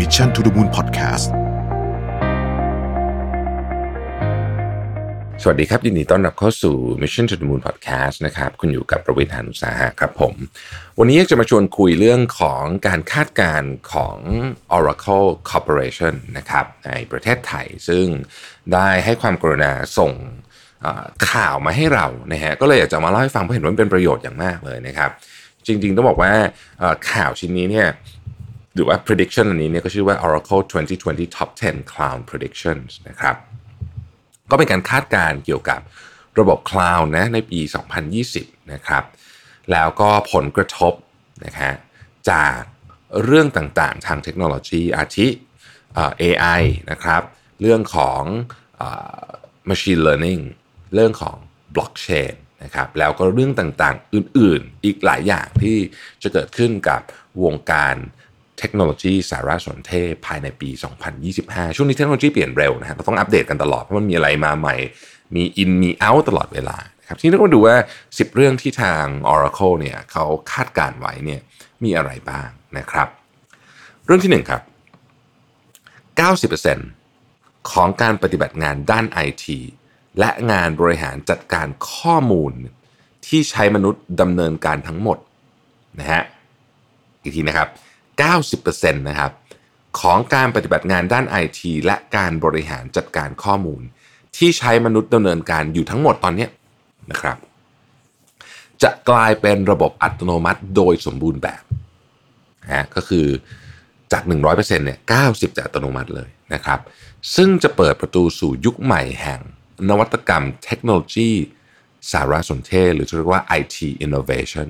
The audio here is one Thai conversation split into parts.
Mission to the Moon Podcast สวัสดีครับ ยินดีต้อนรับเข้าสู่ Mission to the Moon Podcast นะครับ คุณอยู่กับประวิทยานุสาหะครับผม วันนี้อยากจะมาชวนคุยเรื่องของการคาดการณ์ของ Oracle Corporation นะครับ ในประเทศไทย ซึ่งได้ให้ความกรุณาส่งข่าวมาให้เรานะฮะก็เลยอยากจะมาเล่าให้ฟังเพราะเห็นว่าเป็นประโยชน์อย่างมากเลยนะครับ จริงๆต้องบอกว่าข่าวชิ้นนี้เนี่ย หรือว่า prediction อันนี้เนี่ยก็ชื่อว่า Oracle 2020 Top 10 Cloud Predictions นะครับ ก็เป็นการคาดการณ์เกี่ยวกับระบบคลาวด์นะในปี 2020 นะครับ แล้วก็ผลกระทบนะฮะจากเรื่องต่างๆ ทางเทคโนโลยีอาทิ AI นะครับ เรื่องของอ machine learning เรื่องของ blockchain นะครับแล้วก็เรื่องต่างๆ อื่นๆ อีกหลายอย่างที่จะเกิดขึ้นกับวงการ เทคโนโลยีสารสนเทศภายในปี 2025 ช่วงนี้เทคโนโลยีเปลี่ยนเร็วนะฮะเราต้องอัปเดตกันตลอด เพราะมันมีอะไรมาใหม่ มีอินมีเอาตลอดเวลาครับทีนี้เราก็มาดูว่า 10 เรื่องที่ทาง Oracle เนี่ยเขาคาดการไว้เนี่ยมีอะไรบ้างนะครับ เรื่องที่ 1 ครับ 90%ของการปฏิบัติงานด้าน IT และงานบริหารจัดการข้อมูล ที่ใช้มนุษย์ดำเนินการทั้งหมดนะฮะอีกทีนะครับ 90%นะครับของการปฏิบัติงานด้าน IT และการบริหารจัดการข้อมูล ที่ใช้มนุษย์ดำเนินการอยู่ทั้งหมดตอนนี้นะครับ จะกลายเป็นระบบอัตโนมัติโดยสมบูรณ์แบบนะฮะก็คือจาก 100%เนี่ย90 จะอัตโนมัติเลยนะครับ ซึ่งจะเปิดประตูสู่ยุคใหม่แห่ง นวัตกรรมเทคโนโลยี สารสนเทศ หรือที่เรียกว่า IT innovation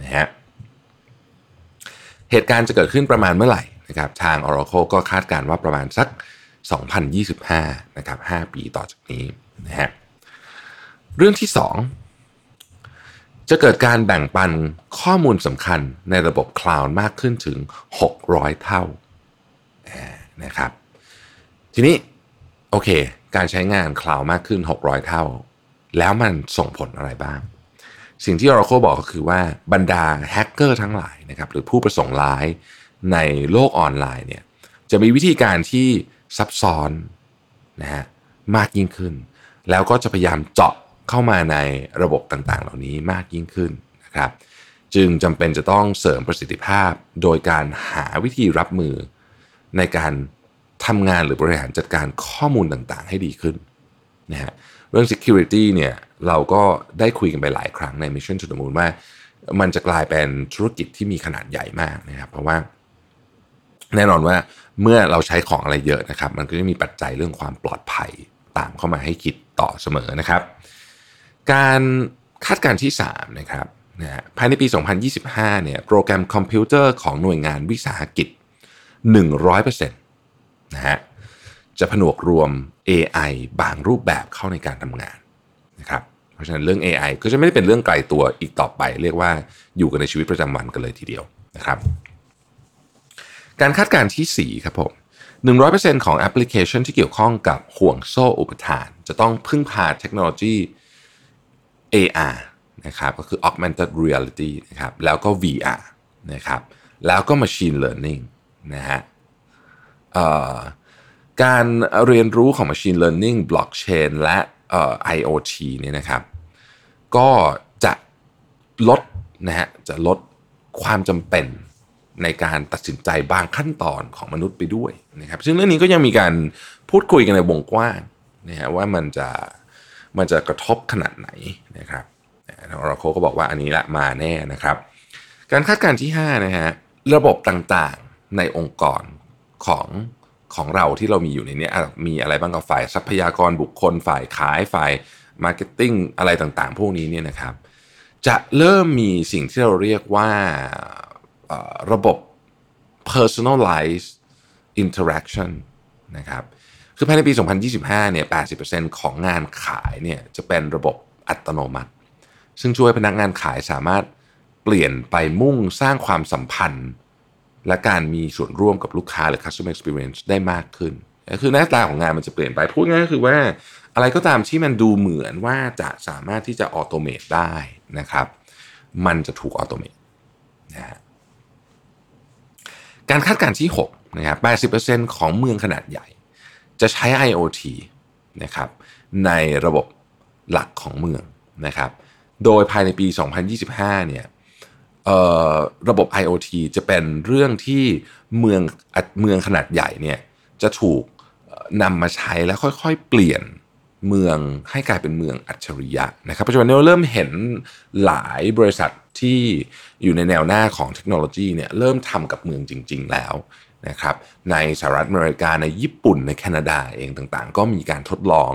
นะฮะ เหตุการณ์จะเกิดขึ้นประมาณเมื่อไหร่นะครับทาง Oracle ก็คาดการณ์ว่าประมาณสัก 2025นะครับ5ปีต่อจากนี้นะฮะเรื่องที่ 2 จะเกิดการแบ่งปันข้อมูลสำคัญในระบบคลาวด์มากขึ้นถึง 600 เท่าอ่านะครับทีนี้โอเค การใช้งานคลาวด์มากขึ้น 600 เท่า แล้วมันส่งผลอะไรบ้าง สิ่งที่ Oracle บอกก็คือว่าบรรดาแฮกเกอร์ทั้งหลายนะครับหรือผู้ประสงค์ร้ายในโลกออนไลน์เนี่ยจะมีวิธีการที่ซับซ้อนนะฮะมากยิ่งขึ้น แล้วก็จะพยายามเจาะเข้ามาในระบบต่างๆ เหล่านี้มากยิ่งขึ้นนะครับจึงจำเป็นจะต้องเสริมประสิทธิภาพ โดยการหาวิธีรับมือ ในการทำงานหรือบริหารจัดการข้อมูลต่างๆ ให้ดีขึ้นนะฮะเรื่อง security เนี่ย เราก็ได้คุยกันไปหลายครั้งใน Mission to the Moon ว่ามันจะกลายเป็นธุรกิจที่มีขนาดใหญ่มากนะครับ เพราะว่าแน่นอนว่าเมื่อเราใช้ของอะไรเยอะนะครับ มันก็จะมีปัจจัยเรื่องความปลอดภัยตามเข้ามาให้คิดต่อเสมอนะครับ การคาดการณ์ที่3นะครับนะภายในปี 2025 เนี่ยโปรแกรมคอมพิวเตอร์ของหน่วยงานวิสาหกิจ 100%นะฮะจะผนวกรวม AI บางรูปแบบเข้าในการทำงาน นะครับเพราะฉะนั้นเรื่อง AI ก็จะไม่ได้เป็นเรื่องไกลตัวอีกต่อไป เรียกว่าอยู่กันในชีวิตประจำวันกันเลยทีเดียวนะครับการคาดการณ์ที่4ครับผม100%ของแอปพลิเคชันที่เกี่ยวข้องกับห่วงโซ่อุปทาน จะต้องพึ่งพาเทคโนโลยี AR นะครับก็คือ augmented reality นะครับแล้วก็ VR นะครับแล้วก็ machine learning นะฮะการเรียนรู้ของ machine learning blockchain และ เอ่อ IoT เนี่ยนะครับ ก็จะลดนะฮะจะลดความจำเป็นในการตัดสินใจบางขั้นตอนของมนุษย์ไปด้วยนะครับ ซึ่งเรื่องนี้ก็ยังมีการพูดคุยกันในวงกว้างนะฮะว่ามันจะมันจะกระทบขนาดไหนนะครับทาง Oracle ก็บอกว่าอันนี้ละมาแน่นะครับ การคาดการณ์ที่5นะฮะระบบต่างๆในองค์กรของ ของเราที่เรามีอยู่ในนี้มีอะไรบ้างกับฝ่ายทรัพยากรบุคคลฝ่ายขายฝ่ายmarketing อะไรต่างๆ พวกนี้เนี่ยนะครับ จะเริ่มมีสิ่งที่เราเรียกว่าระบบ personalized interaction นะครับคือภายในปี 2025 เนี่ย 80%ของงานขายเนี่ยจะเป็นระบบอัตโนมัติ ซึ่งช่วยพนักงานขายสามารถเปลี่ยนไปมุ่งสร้างความสัมพันธ์ และการมีส่วนร่วมกับลูกค้าหรือ customer experience ได้มากขึ้น คือหน้าตาของงานมันจะเปลี่ยนไป พูดง่ายก็คือว่าอะไรก็ตามที่มันดูเหมือนว่าจะสามารถที่จะออโตเมตได้นะครับ มันจะถูกออโตเมตนะฮะการคาดการณ์ที่6นะครับ80%ของเมืองขนาดใหญ่ จะใช้ IoT นะครับในระบบหลักของเมืองนะครับ โดยภายในปี 2025 เนี่ย ระบบ IoT จะเป็นเรื่องที่เมืองเมืองขนาดใหญ่เนี่ยจะถูกนำมาใช้แล้วค่อยๆ เปลี่ยนเมืองให้กลายเป็นเมืองอัจฉริยะนะครับปัจจุบันนี้เราเริ่มเห็นหลายบริษัทที่อยู่ในแนวหน้าของเทคโนโลยีเนี่ยเริ่มทำกับเมืองจริง ๆ แล้ว นะครับในสหรัฐอเมริกาในญี่ปุ่นในแคนาดาเองต่างๆ ก็มีการทดลอง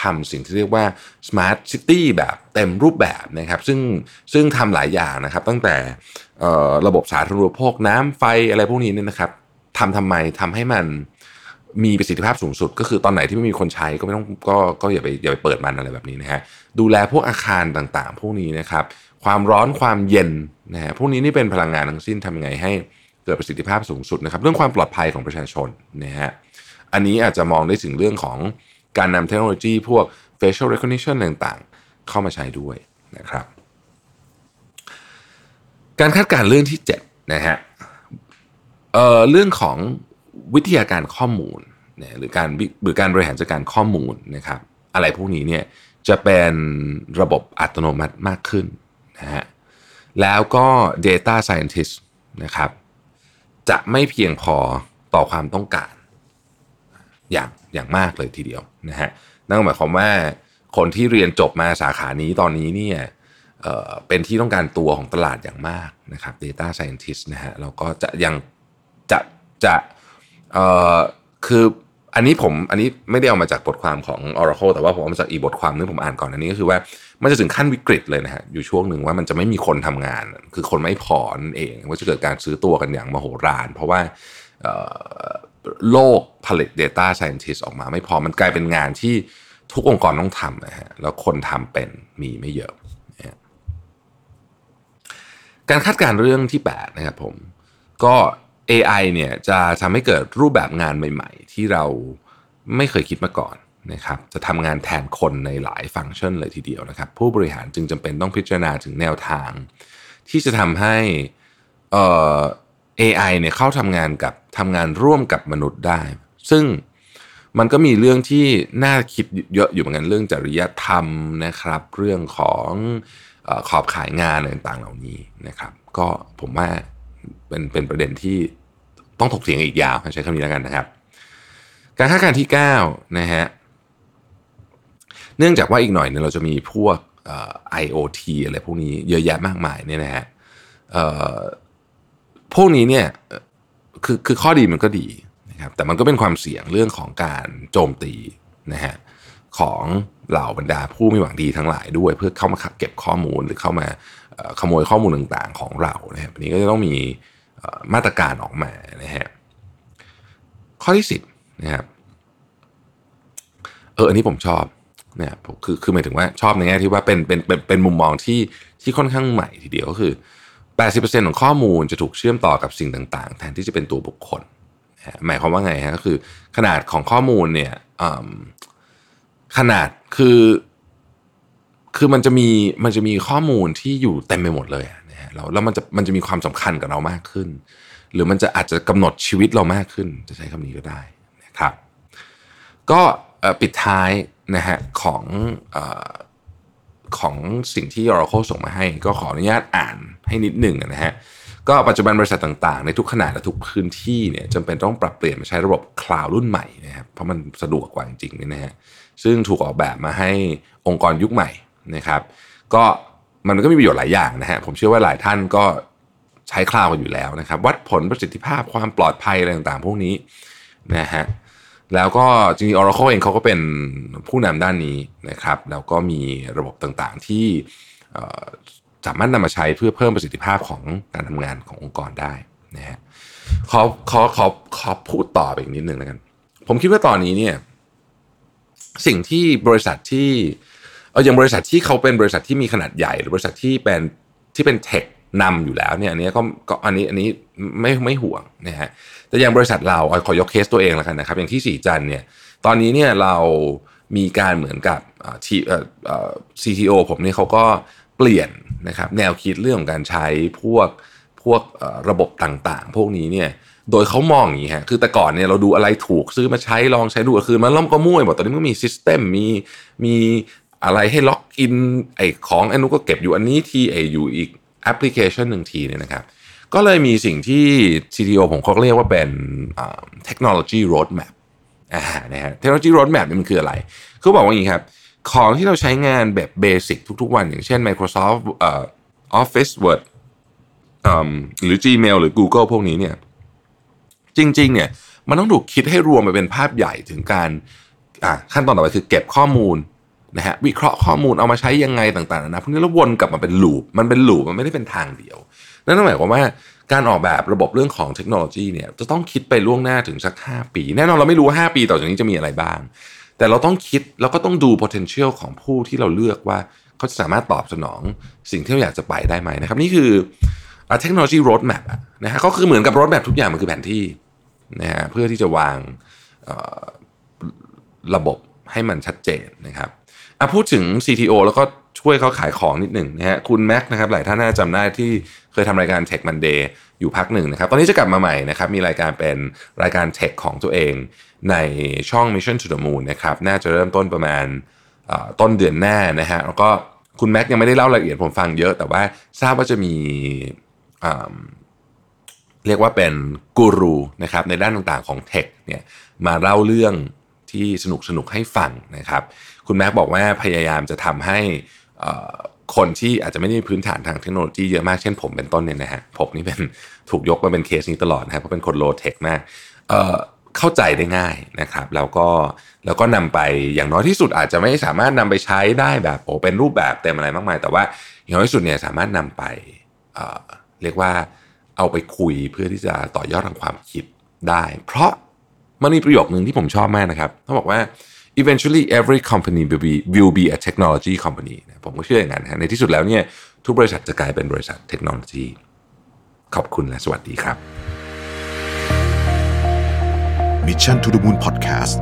ทำสิ่งที่เรียกว่า Smart City แบบเต็มรูปแบบนะครับซึ่งซึ่งทำหลายอย่างนะครับตั้งแต่ระบบสาธารณูปโภคน้ำไฟอะไรพวกนี้เนี่ยนะครับทำทำไมทำให้มันมีประสิทธิภาพสูงสุด ก็คือตอนไหนที่ไม่มีคนใช้ก็ไม่ต้องก็ก็อย่าไปอย่าไปเปิดมันอะไรแบบนี้นะฮะดูแลพวกอาคารต่างๆ พวกนี้นะครับความร้อนความเย็นนะฮะพวกนี้นี่เป็นพลังงานทั้งสิ้นทำยังไงให้ เกิดประสิทธิภาพสูงสุดนะครับ เรื่องความปลอดภัยของประชาชนนะฮะอันนี้อาจจะมองได้ถึงเรื่องของการนำเทคโนโลยีพวก facial recognition ต่างๆ เข้ามาใช้ด้วยนะครับ การคาดการณ์เรื่องที่7นะฮะเอ่อเรื่องของวิทยาการข้อมูลนะหรือการหรือการบริหารจัดการข้อมูลนะครับ อะไรพวกนี้เนี่ยจะเป็นระบบอัตโนมัติมากขึ้นนะฮะแล้วก็ Data Scientist นะครับ จะไม่เพียงพอต่อความต้องการ อย่างอย่างมากเลยทีเดียวนะฮะนั่นหมายความว่าคนที่เรียนจบมาสาขานี้ตอนนี้เนี่ยเเป็นที่ต้องการตัวของตลาดอย่างมากนะครับ Data Scientist นะฮะเราก็จะยังจะจะคือ อันนี้ผมอันนี้ไม่ได้เอามาจากบทความของ Oracle แต่ว่าผมเอามาจากอีบทความนึงผมอ่านก่อนอันนี้ก็คือว่ามันจะถึงขั้นวิกฤตเลยนะฮะอยู่ช่วงหนึ่งว่ามันจะไม่มีคนทำงาน คือคนไม่พอนั่นเองว่าจะเกิดการซื้อตัวกันอย่างมโหฬารเพราะว่าโลกผลิต Data Scientist ออกมา ไม่พอมันกลายเป็นงานที่ทุกองค์กรต้องทำนะฮะแล้วคนทำเป็นมีไม่เยอะการคาดการเรื่องที่ 8 นะครับผม ก็ AI เนี่ยจะทำให้เกิดรูปแบบงานใหม่ ๆ ที่เราไม่เคยคิดมาก่อนนะครับจะทำงานแทนคนในหลายฟังก์ชันเลยทีเดียวนะครับ ผู้บริหารจึงจำเป็นต้องพิจารณาถึงแนวทาง ที่จะทำให้เอ่อ AI เนี่ยเข้าทำงานกับทำงานร่วมกับมนุษย์ได้ ซึ่งมันก็มีเรื่องที่น่าคิดเยอะอยู่เหมือนกันเรื่องจริยธรรมนะครับ เรื่องของขอบขายงานอะไรต่างๆเหล่านี้นะครับ ก็ผมว่า เป็นเป็นประเด็นที่ต้องถกเถียงอีกยาวใช้คำนี้แล้วกันนะครับ การคาดการณ์ที่9นะฮะเนื่องจากว่าอีกหน่อยเนี่ยเราจะมีพวก IoT อะไรพวกนี้เยอะแยะมากมายเนี่ยนะฮะพวกนี้เนี่ยคือคือข้อดีมันก็ดีนะครับแต่มันก็เป็นความเสี่ยงเรื่องของการโจมตีนะฮะของเหล่าบรรดาผู้ไม่หวังดีทั้งหลายด้วย เพื่อเข้ามาเก็บข้อมูลหรือเข้ามาขโมยข้อมูลต่างๆ ของเรานะครับนี้ก็จะต้องมีมาตรการออกมานะฮะข้อที่สิบนะครับเอออันนี้ผมชอบเนี่ยคือคือหมายถึงว่าชอบในแง่ที่ว่าเป็นเป็นเป็นเป็นมุมมองที่ที่ค่อนข้างใหม่ทีเดียวก็คือ 80%ของข้อมูลจะถูกเชื่อมต่อกับสิ่งต่างๆ แทนที่จะเป็นตัวบุคคล หมายความว่าไงฮะก็คือขนาดของข้อมูลเนี่ย ขนาดคือ คือมันจะมีมันจะมีข้อมูลที่อยู่เต็มไปหมดเลยนะฮะแล้วแล้วมันจะมันจะมีความสำคัญกับเรามากขึ้น หรือมันจะอาจจะกำหนดชีวิตเรามากขึ้น จะใช้คำนี้ก็ได้นะครับ ก็ปิดท้ายนะฮะของอของสิ่งที่ Oracle ส่งมาให้ ก็ขออนุญาตอ่านให้นิดหนึ่งนะฮะ ก็ปัจจุบันบริษัทต่างๆ ในทุกขนาดและทุกพื้นที่เนี่ยจำเป็นต้องปรับเปลี่ยนมาใช้ระบบคลาวด์รุ่นใหม่นะครับเพราะมันสะดวกกว่าจริงๆนี่นะฮะซึ่งถูกออกแบบมาให้องค์กรยุคใหม่นะครับ ก็มันก็มีประโยชน์หลายอย่างนะฮะผมเชื่อว่าหลายท่านก็ใช้คลาวด์กันอยู่แล้วนะครับ วัดผลประสิทธิภาพความปลอดภัยอะไรต่างๆ พวกนี้นะฮะแล้วก็จริงๆ Oracle เองเขาก็เป็นผู้นำด้านนี้นะครับ แล้วก็มีระบบต่างๆที่ สามารถนำมาใช้เพื่อเพิ่มประสิทธิภาพของการทำงานขององค์กรได้นะฮะขอขอขอขอพูดต่ออีกนิดหนึ่งแล้วกัน ผมคิดว่าตอนนี้เนี่ย สิ่งที่บริษัทที่เอออย่างบริษัทที่เขาเป็นบริษัทที่มีขนาดใหญ่ หรือบริษัทที่เป็นที่เป็นเทคนำอยู่แล้วเนี่ยอันนี้ก็ก็อันนี้อันนี้ไม่ไม่ห่วงนะฮะแต่อย่างบริษัทเราขอยกเคสตัวเองแล้วกันนะครับ อย่างที่สีจันเนี่ย ตอนนี้เนี่ยเรามีการเหมือนกับทีซีทีโอผมเนี่ยเขาก็ ปลี่ยนนะครับแนวคิดเรื่องของการใช้พวกพวกระบบต่างๆ พวกนี้เนี่ยโดยเขามองอย่างนี้ฮะคือแต่ก่อนเนี่ยเราดูอะไรถูกซื้อมาใช้ลองใช้ดูคืนมันล่มก็มุ่ยหมดตอนนี้มันมีซิสเต็มมีมีอะไรให้ล็อกอินไอของอันนู้นก็เก็บอยู่อันนี้ทีไออยู่อีกแอปพลิเคชันหนึ่งทีเนี่ยนะครับก็เลยมีสิ่งที่ CTO ผมเขาเรียกว่าเป็นเทคโนโลยีโรดแมปนะฮะเทคโนโลยีโรดแมปนี่มันคืออะไรเขาบอกว่าอย่างนี้ครับ ของที่เราใช้งานแบบเบสิกทุกๆวัน อย่างเช่น Microsoft เอ่อ Office Word หรือ Gmail หรือ Google พวกนี้เนี่ยจริงๆเนี่ยมันต้องถูกคิดให้รวมไปเป็นภาพใหญ่ถึงการขั้นตอนต่อไปคือเก็บข้อมูลนะฮะวิเคราะห์ข้อมูลเอามาใช้ยังไงต่างๆนะพวกนี้แล้ววนกลับมาเป็นลูปมันเป็นลูปมันไม่ได้เป็นทางเดียวนั่นหมายความว่าการออกแบบระบบเรื่องของเทคโนโลยีเนี่ยจะต้องคิดไปล่วงหน้าถึงสัก 5 ปี แน่นอนเราไม่รู้ว่า5ปีต่อจากนี้จะมีอะไรบ้าง แต่เราต้องคิดแล้วก็ต้องดู potential ของผู้ที่เราเลือกว่าเขาจะสามารถตอบสนองสิ่งที่เราอยากจะไปได้ไหมนะครับ นี่คือเทคโนโลยีโรดแมพนะฮะก็คือเหมือนกับโรดแมพทุกอย่างมันคือแผนที่นะฮะเพื่อที่จะวางระบบให้มันชัดเจนนะครับพูดถึง CTO แล้วก็ช่วยเขาขายของนิดหนึ่งนะฮะคุณแม็กนะครับหลายท่านน่าจะจำได้ที่เคยทำรายการ Tech Monday อยู่พักหนึ่งนะครับ ตอนนี้จะกลับมาใหม่นะครับ มีรายการเป็นรายการ Tech ของตัวเองในช่อง Mission to the Moon นะครับ น่าจะเริ่มต้นประมาณต้นเดือนหน้านะฮะ แล้วก็คุณแม็กยังไม่ได้เล่ารายละเอียดผมฟังเยอะ แต่ว่าทราบว่าจะมีเรียกว่าเป็นกูรูนะครับในด้านต่างๆของเทคเนี่ยมาเล่าเรื่องที่สนุกสนุกให้ฟังนะครับ คุณแม็กบอกว่าพยายามจะทำให้ คนที่อาจจะไม่ได้มีพื้นฐานทางเทคโนโลยีเยอะมากเช่นผมเป็นต้นเนี่ยนะฮะผมนี่เป็นถูกยกมาเป็นเคสนี้ตลอดนะครับเพราะเป็นคนโลเทคมากเข้าใจได้ง่ายนะครับ แล้วก็แล้วก็นำไปอย่างน้อยที่สุดอาจจะไม่สามารถนำไปใช้ได้แบบโอ้เป็นรูปแบบเต็มอะไรมากมาย แต่ว่าอย่างน้อยที่สุดเนี่ยสามารถนำไปเเรียกว่าเอาไปคุยเพื่อที่จะต่อยอดทางความคิดได้ เพราะมันมีประโยคหนึ่งที่ผมชอบมากนะครับเขาบอกว่า eventually every company will be will be a technology company ผมก็เชื่ออย่างนั้นในที่สุดแล้วเนี่ยทุกบริษัทจะกลายเป็นบริษัทเทคโนโลยี ขอบคุณและสวัสดีครับ Mission to the Moon Podcast